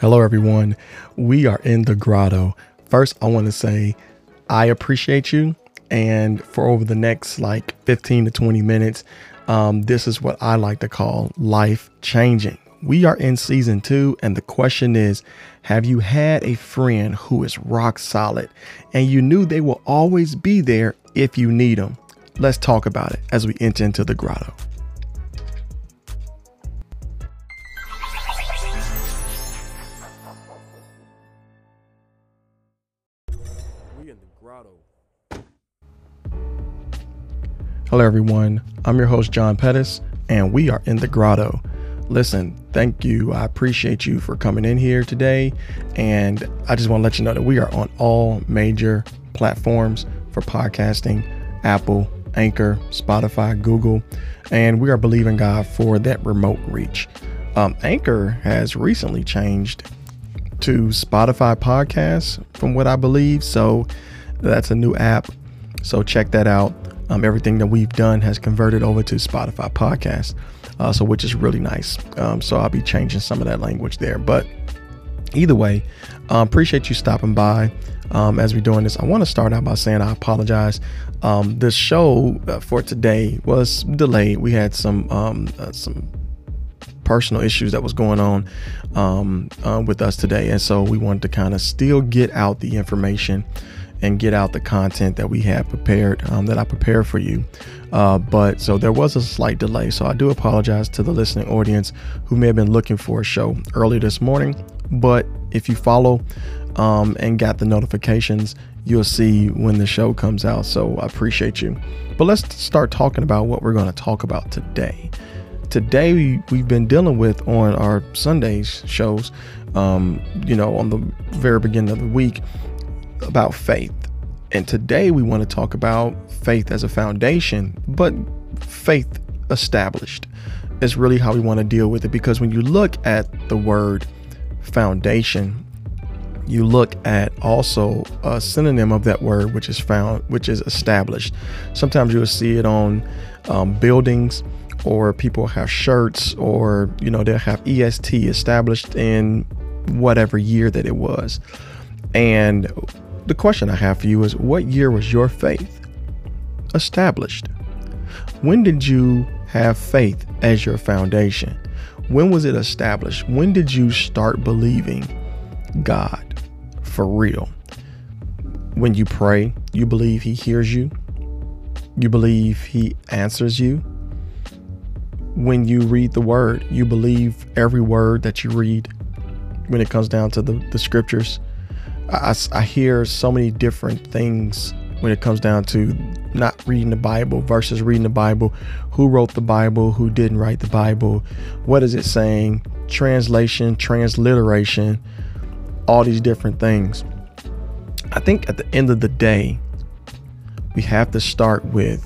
Hello, everyone. We are in the grotto. First, I want to say I appreciate you. And for over the next like 15 to 20 minutes, um, this is what I like to call life changing. We are in season two, and the question is Have you had a friend who is rock solid and you knew they will always be there if you need them? Let's talk about it as we enter into the grotto. Hello, everyone. I'm your host, Jon Pettis, and we are in the grotto. Listen, thank you. I appreciate you for coming in here today. And I just want to let you know that we are on all major platforms for podcasting Apple, Anchor, Spotify, Google, and we are believing God for that remote reach. Um, Anchor has recently changed to Spotify Podcasts, from what I believe. So that's a new app. So check that out. Um, everything that we've done has converted over to Spotify podcast, uh, so which is really nice. Um, so I'll be changing some of that language there. But either way, uh, appreciate you stopping by. Um, as we're doing this, I want to start out by saying I apologize. Um, the show uh, for today was delayed. We had some um, uh, some personal issues that was going on um, uh, with us today, and so we wanted to kind of still get out the information and get out the content that we have prepared, um, that I prepared for you. Uh, but so there was a slight delay. So I do apologize to the listening audience who may have been looking for a show early this morning. But if you follow um, and got the notifications, you'll see when the show comes out. So I appreciate you. But let's start talking about what we're going to talk about today. Today, we've been dealing with on our Sundays shows, um, you know, on the very beginning of the week, about faith. And today we want to talk about faith as a foundation, but faith established is really how we want to deal with it because when you look at the word foundation, you look at also a synonym of that word, which is found, which is established. Sometimes you'll see it on um, buildings, or people have shirts, or you know they'll have EST established in whatever year that it was. And the question I have for you is what year was your faith established? When did you have faith as your foundation? When was it established? When did you start believing God for real? When you pray, you believe He hears you, you believe He answers you. When you read the Word, you believe every word that you read when it comes down to the, the scriptures I, I hear so many different things when it comes down to not reading the Bible versus reading the Bible. Who wrote the Bible? Who didn't write the Bible? What is it saying? Translation, transliteration, all these different things. I think at the end of the day, we have to start with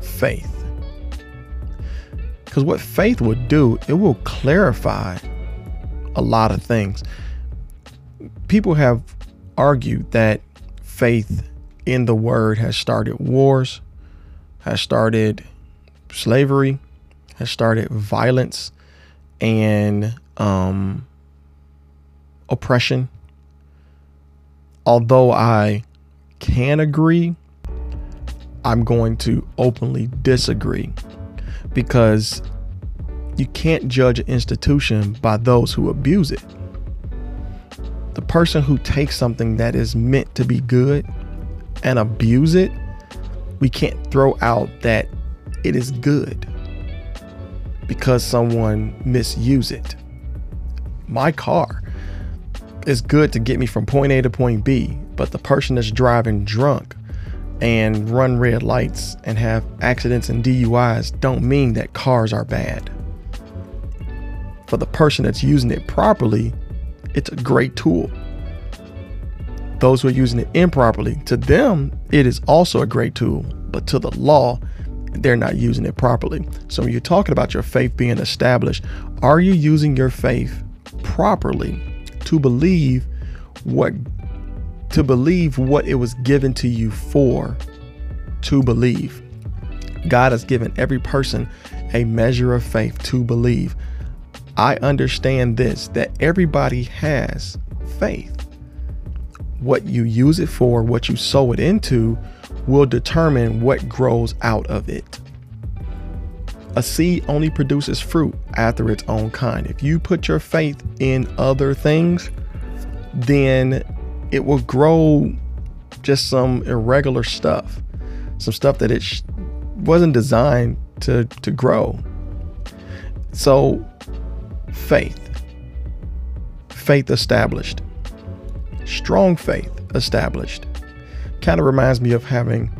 faith. Because what faith would do, it will clarify a lot of things people have argued that faith in the word has started wars, has started slavery, has started violence and um, oppression. Although I can agree, I'm going to openly disagree because you can't judge an institution by those who abuse it the person who takes something that is meant to be good and abuse it, we can't throw out that it is good because someone misuse it. My car is good to get me from point A to point B, but the person that's driving drunk and run red lights and have accidents and DUIs don't mean that cars are bad. For the person that's using it properly, it's a great tool. Those who are using it improperly, to them, it is also a great tool, but to the law, they're not using it properly. So when you're talking about your faith being established, are you using your faith properly to believe what to believe what it was given to you for to believe? God has given every person a measure of faith to believe. I understand this that everybody has faith. What you use it for, what you sow it into, will determine what grows out of it. A seed only produces fruit after its own kind. If you put your faith in other things, then it will grow just some irregular stuff, some stuff that it sh- wasn't designed to to grow. So, faith, faith established, strong faith established, kind of reminds me of having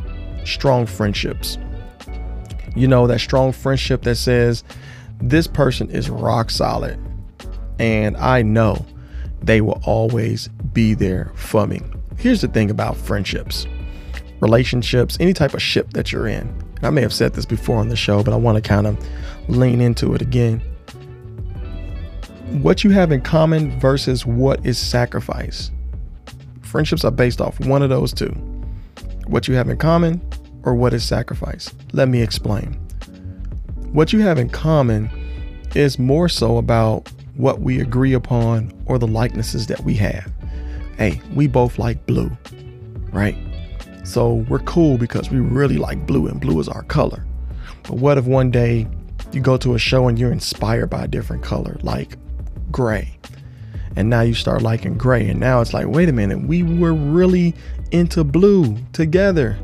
strong friendships. You know, that strong friendship that says, this person is rock solid, and I know they will always be there for me. Here's the thing about friendships, relationships, any type of ship that you're in. I may have said this before on the show, but I want to kind of lean into it again. What you have in common versus what is sacrifice. Friendships are based off one of those two what you have in common or what is sacrifice. Let me explain. What you have in common is more so about what we agree upon or the likenesses that we have. Hey, we both like blue, right? So we're cool because we really like blue and blue is our color. But what if one day you go to a show and you're inspired by a different color, like gray? And now you start liking gray. And now it's like, wait a minute, we were really into blue together.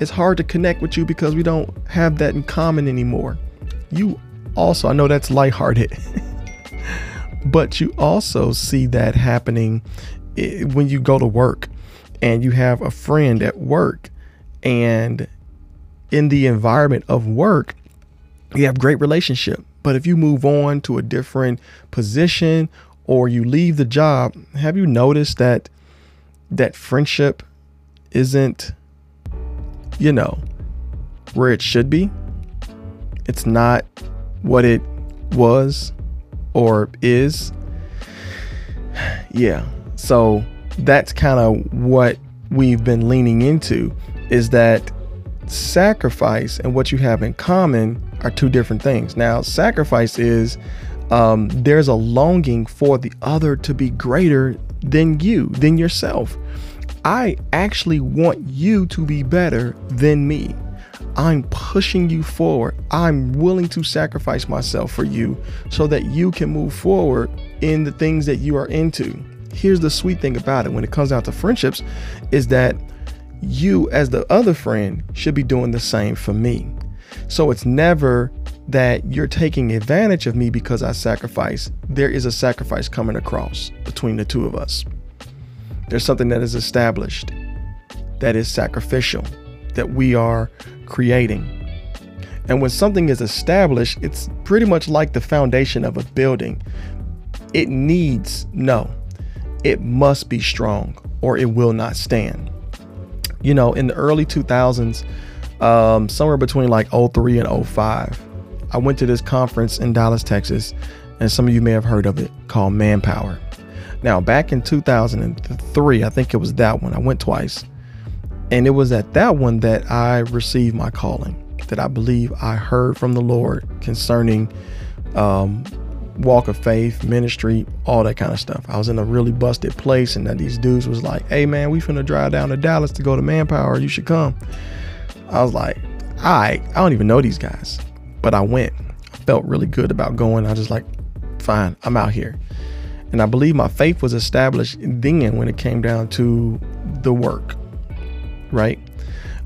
It's hard to connect with you because we don't have that in common anymore. You also, I know that's lighthearted, but you also see that happening when you go to work and you have a friend at work and in the environment of work, you have great relationship. But if you move on to a different position or you leave the job, have you noticed that that friendship isn't, you know, where it should be. It's not what it was or is. Yeah. So that's kind of what we've been leaning into is that sacrifice and what you have in common are two different things. Now, sacrifice is um, there's a longing for the other to be greater than you, than yourself. I actually want you to be better than me. I'm pushing you forward. I'm willing to sacrifice myself for you so that you can move forward in the things that you are into. Here's the sweet thing about it when it comes out to friendships is that you as the other friend should be doing the same for me. So it's never that you're taking advantage of me because I sacrifice. There is a sacrifice coming across between the two of us. There's something that is established, that is sacrificial, that we are creating. And when something is established, it's pretty much like the foundation of a building. It needs, no, it must be strong or it will not stand. You know, in the early 2000s, um, somewhere between like 03 and 05, I went to this conference in Dallas, Texas, and some of you may have heard of it called Manpower. Now, back in 2003, I think it was that one, I went twice. And it was at that one that I received my calling, that I believe I heard from the Lord concerning um, walk of faith, ministry, all that kind of stuff. I was in a really busted place, and that these dudes was like, "Hey man, we finna drive down to Dallas to go to Manpower. You should come." I was like, "I, I don't even know these guys," but I went. I felt really good about going. I just like, "Fine, I'm out here." And I believe my faith was established then when it came down to the work, right?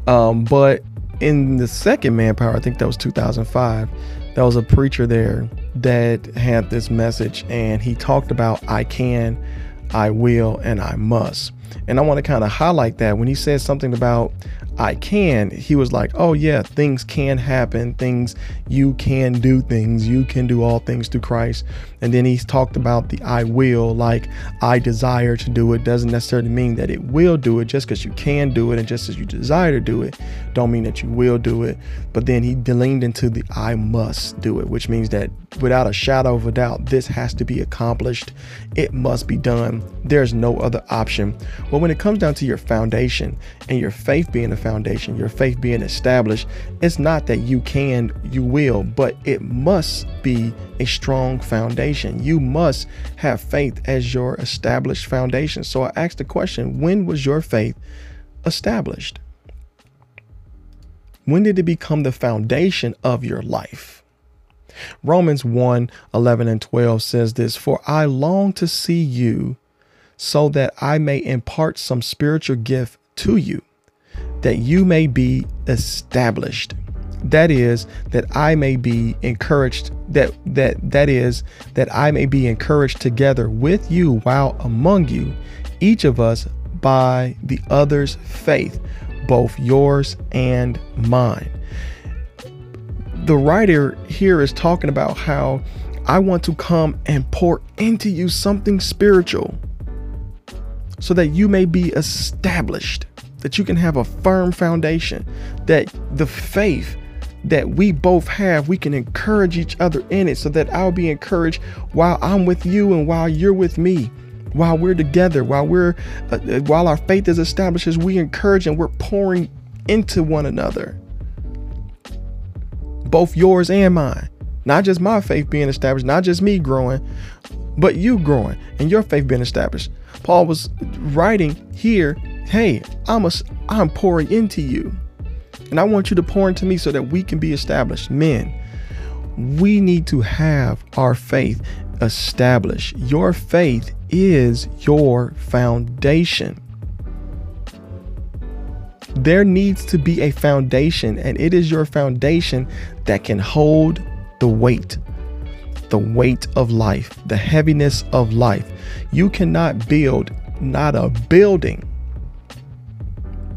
Um, but in the second manpower, I think that was 2005, there was a preacher there that had this message and he talked about I can, I will, and I must. And I want to kind of highlight that when he said something about I can, he was like, oh, yeah, things can happen. Things, you can do things. You can do all things through Christ. And then he's talked about the I will, like I desire to do it doesn't necessarily mean that it will do it just because you can do it and just as you desire to do it, don't mean that you will do it. But then he leaned into the I must do it, which means that without a shadow of a doubt, this has to be accomplished. It must be done. There's no other option. Well, when it comes down to your foundation and your faith being a foundation, your faith being established, it's not that you can, you will, but it must be a strong foundation. You must have faith as your established foundation. So I asked the question when was your faith established? When did it become the foundation of your life? Romans 1 11 and 12 says this For I long to see you so that I may impart some spiritual gift to you, that you may be established. That is, that I may be encouraged, that that that is, that I may be encouraged together with you while among you, each of us by the other's faith, both yours and mine. The writer here is talking about how I want to come and pour into you something spiritual so that you may be established, that you can have a firm foundation, that the faith that we both have, we can encourage each other in it so that I'll be encouraged while I'm with you and while you're with me. While we're together, while we're uh, uh while our faith is established, as we encourage and we're pouring into one another. Both yours and mine. Not just my faith being established, not just me growing, but you growing and your faith being established. Paul was writing here, hey, I'm a, I'm pouring into you. And I want you to pour into me so that we can be established. Men, we need to have our faith established. Your faith is your foundation. There needs to be a foundation, and it is your foundation that can hold the weight the weight of life, the heaviness of life. You cannot build not a building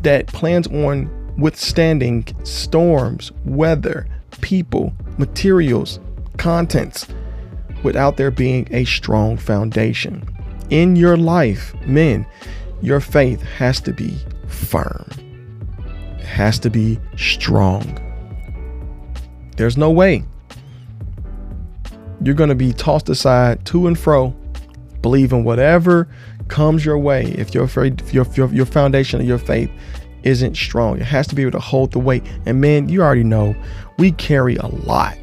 that plans on withstanding storms, weather, people, materials, contents without there being a strong foundation. In your life, men, your faith has to be firm. Has to be strong. There's no way you're going to be tossed aside to and fro, believing whatever comes your way. If your, if your, your, your foundation of your faith isn't strong, it has to be able to hold the weight. And man, you already know we carry a lot.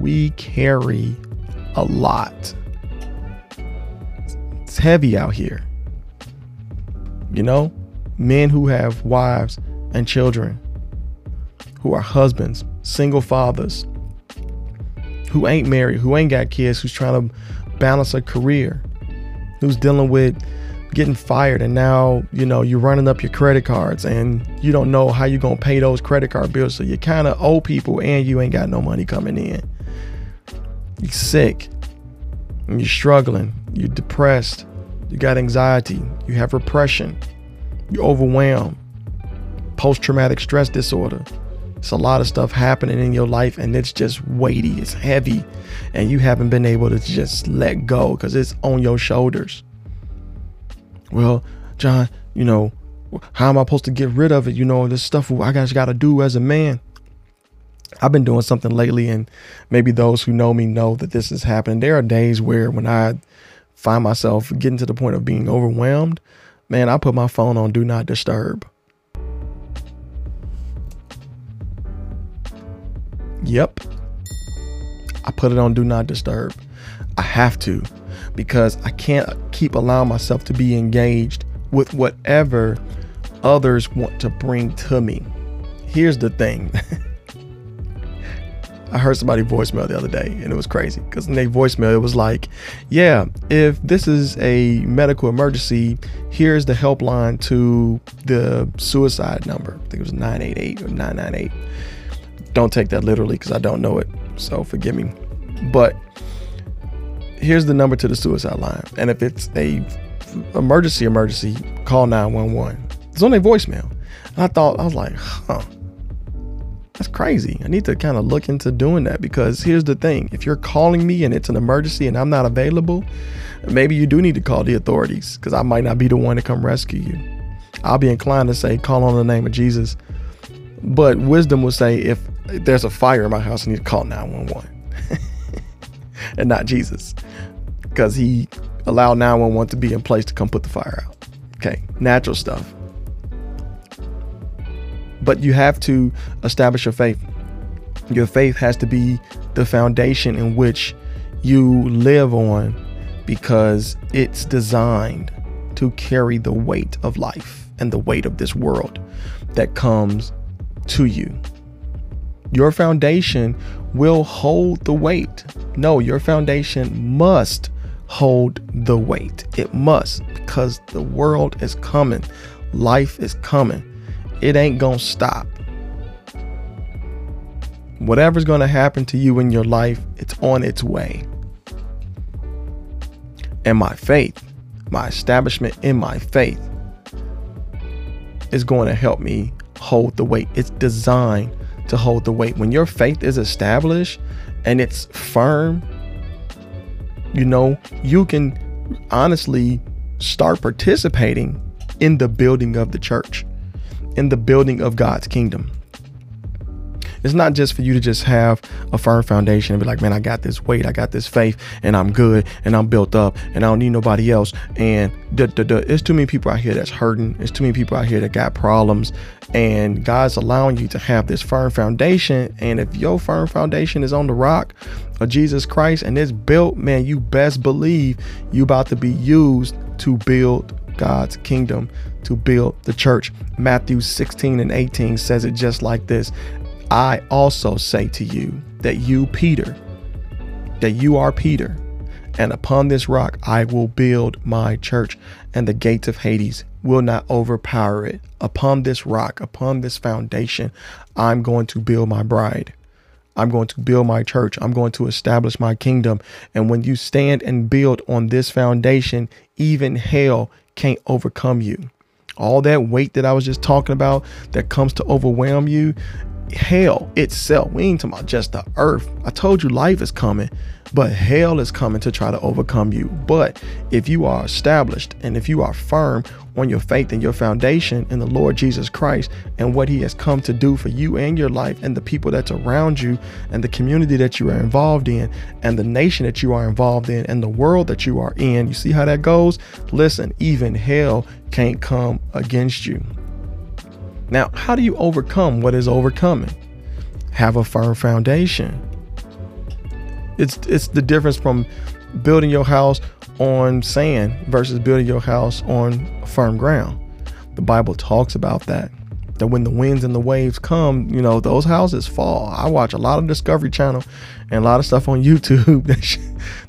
We carry a lot. It's heavy out here. You know, men who have wives and children, who are husbands, single fathers, who ain't married, who ain't got kids, who's trying to balance a career, who's dealing with getting fired and now you know you're running up your credit cards and you don't know how you're going to pay those credit card bills so you kind of owe people and you ain't got no money coming in. You're sick and you're struggling you're depressed you got anxiety you have repression you're overwhelmed post-traumatic stress disorder it's a lot of stuff happening in your life and it's just weighty, it's heavy, and you haven't been able to just let go because it's on your shoulders. Well, Jon, you know, how am I supposed to get rid of it? You know, this stuff I just got to do as a man. I've been doing something lately, and maybe those who know me know that this is happening. There are days where when I find myself getting to the point of being overwhelmed, man, I put my phone on do not disturb. Yep. I put it on do not disturb. I have to because I can't keep allowing myself to be engaged with whatever others want to bring to me. Here's the thing. I heard somebody voicemail the other day and it was crazy because in their voicemail it was like, yeah, if this is a medical emergency, here's the helpline to the suicide number. I think it was 988 or 998 don't take that literally because I don't know it. So forgive me. But here's the number to the suicide line. And if it's a emergency emergency, call 911. It's on their voicemail. And I thought, I was like, huh. That's crazy. I need to kind of look into doing that because here's the thing. If you're calling me and it's an emergency and I'm not available, maybe you do need to call the authorities because I might not be the one to come rescue you. I'll be inclined to say, call on the name of Jesus. But wisdom will say, if there's a fire in my house, I need to call 911 and not Jesus because he allowed 911 to be in place to come put the fire out. Okay, natural stuff. But you have to establish your faith. Your faith has to be the foundation in which you live on because it's designed to carry the weight of life and the weight of this world that comes to you. Your foundation will hold the weight. No, your foundation must hold the weight. It must because the world is coming. Life is coming. It ain't going to stop. Whatever's going to happen to you in your life, it's on its way. And my faith, my establishment in my faith, is going to help me hold the weight. It's designed to hold the weight. When your faith is established and it's firm, you know, you can honestly start participating in the building of the church, in the building of God's kingdom. It's not just for you to just have a firm foundation and be like, man, I got this weight, I got this faith, and I'm good, and I'm built up, and I don't need nobody else. And duh, duh, duh. it's too many people out here that's hurting. It's too many people out here that got problems. And God's allowing you to have this firm foundation. And if your firm foundation is on the rock of Jesus Christ and it's built, man, you best believe you about to be used to build God's kingdom, to build the church. Matthew 16 and 18 says it just like this I also say to you that you, Peter, that you are Peter, and upon this rock I will build my church, and the gates of Hades will not overpower it. Upon this rock, upon this foundation, I'm going to build my bride. I'm going to build my church. I'm going to establish my kingdom. And when you stand and build on this foundation, even hell can't overcome you. All that weight that I was just talking about that comes to overwhelm you, hell itself. We ain't talking about just the earth. I told you life is coming, but hell is coming to try to overcome you. But if you are established and if you are firm on your faith and your foundation in the Lord Jesus Christ and what he has come to do for you and your life and the people that's around you and the community that you are involved in and the nation that you are involved in and the world that you are in, you see how that goes? Listen, even hell can't come against you. Now, how do you overcome what is overcoming? Have a firm foundation. It's it's the difference from building your house on sand versus building your house on firm ground. The Bible talks about that. That when the winds and the waves come, you know, those houses fall. I watch a lot of Discovery Channel and a lot of stuff on YouTube that, sh-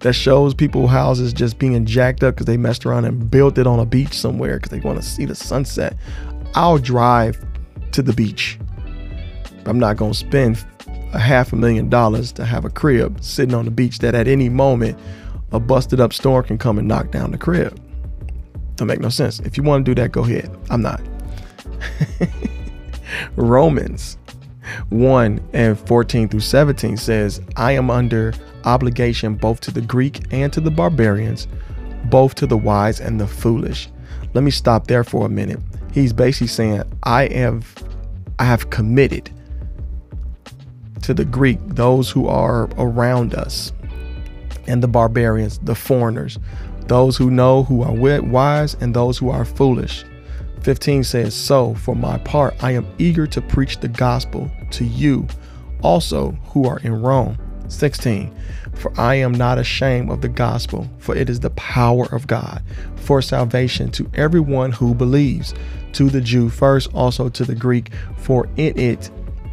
that shows people houses just being jacked up because they messed around and built it on a beach somewhere because they want to see the sunset. I'll drive to the beach. I'm not going to spend a half a million dollars to have a crib sitting on the beach that at any moment a busted up storm can come and knock down the crib. Don't make no sense. If you want to do that, go ahead. I'm not. Romans 1 and 14 through 17 says, I am under obligation both to the Greek and to the barbarians, both to the wise and the foolish. Let me stop there for a minute he's basically saying i have i have committed to the greek those who are around us and the barbarians the foreigners those who know who are wise and those who are foolish. 15 says so for my part i am eager to preach the gospel to you also who are in rome. 16 for I am not ashamed of the gospel, for it is the power of God for salvation to everyone who believes, to the Jew first, also to the Greek, for in it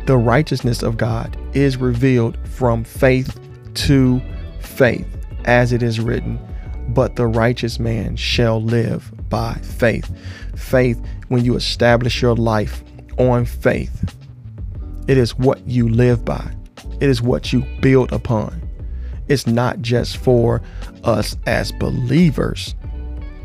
the righteousness of God is revealed from faith to faith, as it is written, but the righteous man shall live by faith. Faith, when you establish your life on faith, it is what you live by, it is what you build upon. It's not just for us as believers,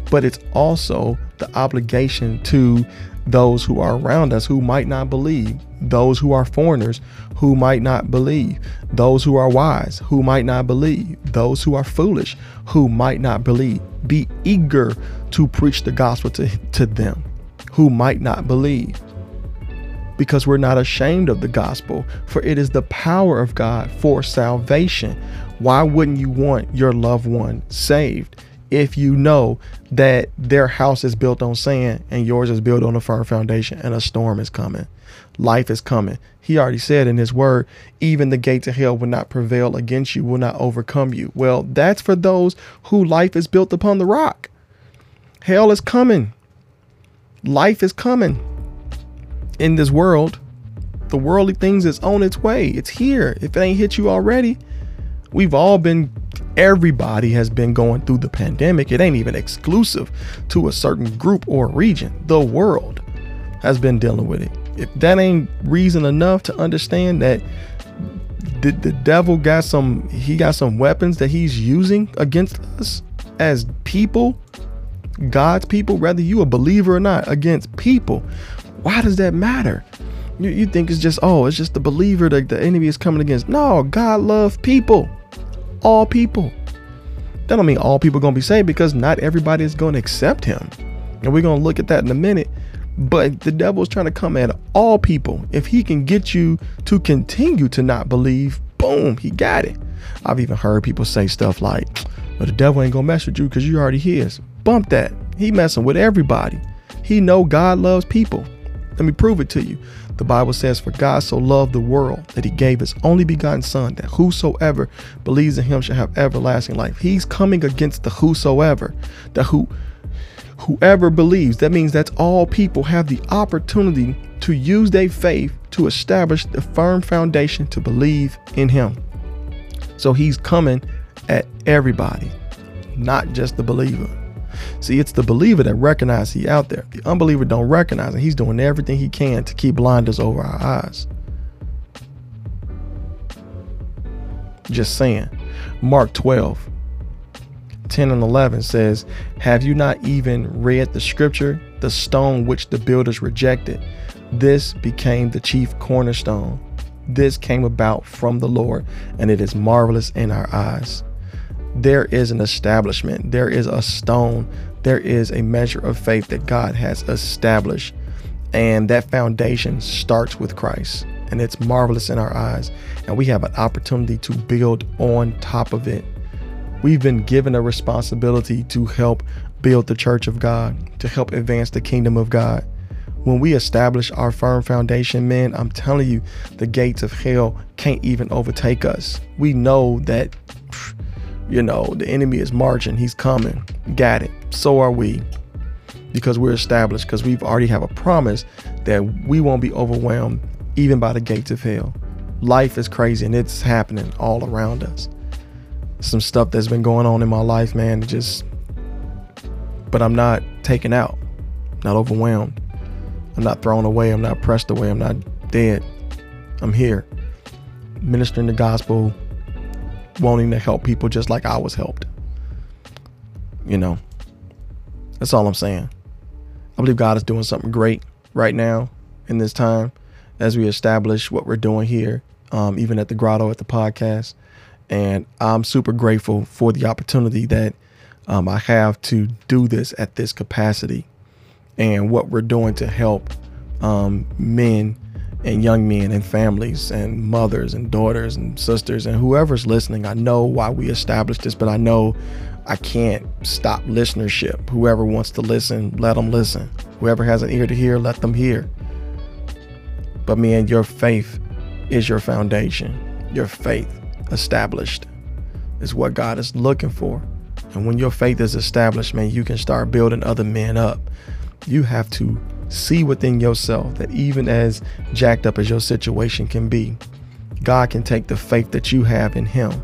but it's also the obligation to those who are around us who might not believe, those who are foreigners who might not believe, those who are wise who might not believe, those who are foolish who might not believe. Be eager to preach the gospel to, to them who might not believe. Because we're not ashamed of the gospel, for it is the power of God for salvation. Why wouldn't you want your loved one saved? If you know that their house is built on sand and yours is built on a firm foundation and a storm is coming. Life is coming. He already said in his word, even the gates of hell will not prevail against you, will not overcome you. Well, that's for those who life is built upon the rock. Hell is coming. Life is coming in this world. The worldly things is on its way. It's here. If it ain't hit you already, we've all been everybody has been going through the pandemic. It ain't even exclusive to a certain group or region. The world has been dealing with it. If that ain't reason enough to understand that the, the devil got some he got some weapons that he's using against us as people, God's people, whether you a believer or not, against people. Why does that matter? You, you think it's just, oh, it's just the believer that the enemy is coming against. No, God loves people all people. That don't mean all people are going to be saved because not everybody is going to accept him. And we're going to look at that in a minute. But the devil is trying to come at all people. If he can get you to continue to not believe, boom, he got it. I've even heard people say stuff like, but the devil ain't going to mess with you because you already his. Bump that. He messing with everybody. He know God loves people. Let me prove it to you. The Bible says, For God so loved the world that he gave his only begotten Son, that whosoever believes in him shall have everlasting life. He's coming against the whosoever, the who whoever believes. That means that's all people have the opportunity to use their faith to establish the firm foundation to believe in him. So he's coming at everybody, not just the believer. See, it's the believer that recognizes he out there. The unbeliever don't recognize it. He's doing everything he can to keep blinders over our eyes. Just saying. Mark 12, 10 and 11 says, Have you not even read the scripture? The stone which the builders rejected, this became the chief cornerstone. This came about from the Lord, and it is marvelous in our eyes there is an establishment, there is a stone, there is a measure of faith that God has established. And that foundation starts with Christ. And it's marvelous in our eyes. And we have an opportunity to build on top of it. We've been given a responsibility to help build the church of God, to help advance the kingdom of God. When we establish our firm foundation, man, I'm telling you, the gates of hell can't even overtake us. We know that you know, the enemy is marching, he's coming. Got it. So are we. Because we're established, because we've already have a promise that we won't be overwhelmed even by the gates of hell. Life is crazy and it's happening all around us. Some stuff that's been going on in my life, man, just but I'm not taken out, not overwhelmed. I'm not thrown away, I'm not pressed away, I'm not dead. I'm here ministering the gospel, wanting to help people just like I was helped. You know, that's all I'm saying. I believe God is doing something great right now in this time as we establish what we're doing here, um, even at the grotto at the podcast. And I'm super grateful for the opportunity that um, I have to do this at this capacity and what we're doing to help um, men and young men and families and mothers and daughters and sisters and whoever's listening. I know why we established this, but I know I can't stop listenership. Whoever wants to listen, let them listen. Whoever has an ear to hear, let them hear. But man, your faith is your foundation. Your faith established is what God is looking for. And when your faith is established, man, you can start building other men up. You have to see within yourself that even as jacked up as your situation can be, God can take the faith that you have in Him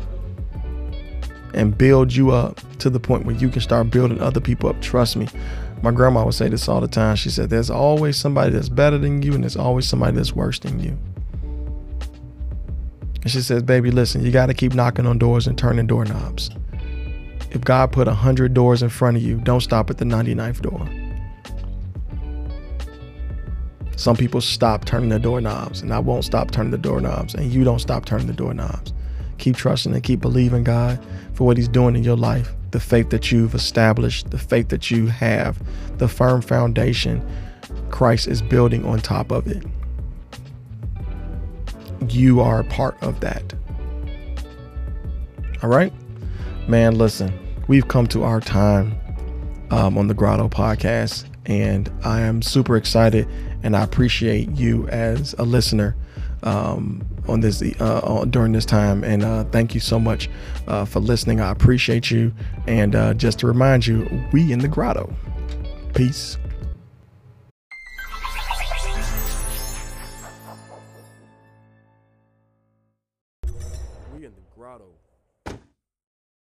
and build you up to the point where you can start building other people up. Trust me. My grandma would say this all the time. She said, There's always somebody that's better than you, and there's always somebody that's worse than you. And she says, Baby, listen, you got to keep knocking on doors and turning doorknobs. If God put a 100 doors in front of you, don't stop at the 99th door. Some people stop turning the doorknobs, and I won't stop turning the doorknobs, and you don't stop turning the doorknobs. Keep trusting and keep believing God for what He's doing in your life, the faith that you've established, the faith that you have, the firm foundation Christ is building on top of it. You are a part of that. All right? Man, listen, we've come to our time um, on the Grotto podcast, and I am super excited, and I appreciate you as a listener um, on this uh, during this time. And uh, thank you so much uh, for listening. I appreciate you. And uh, just to remind you, we in the grotto. Peace.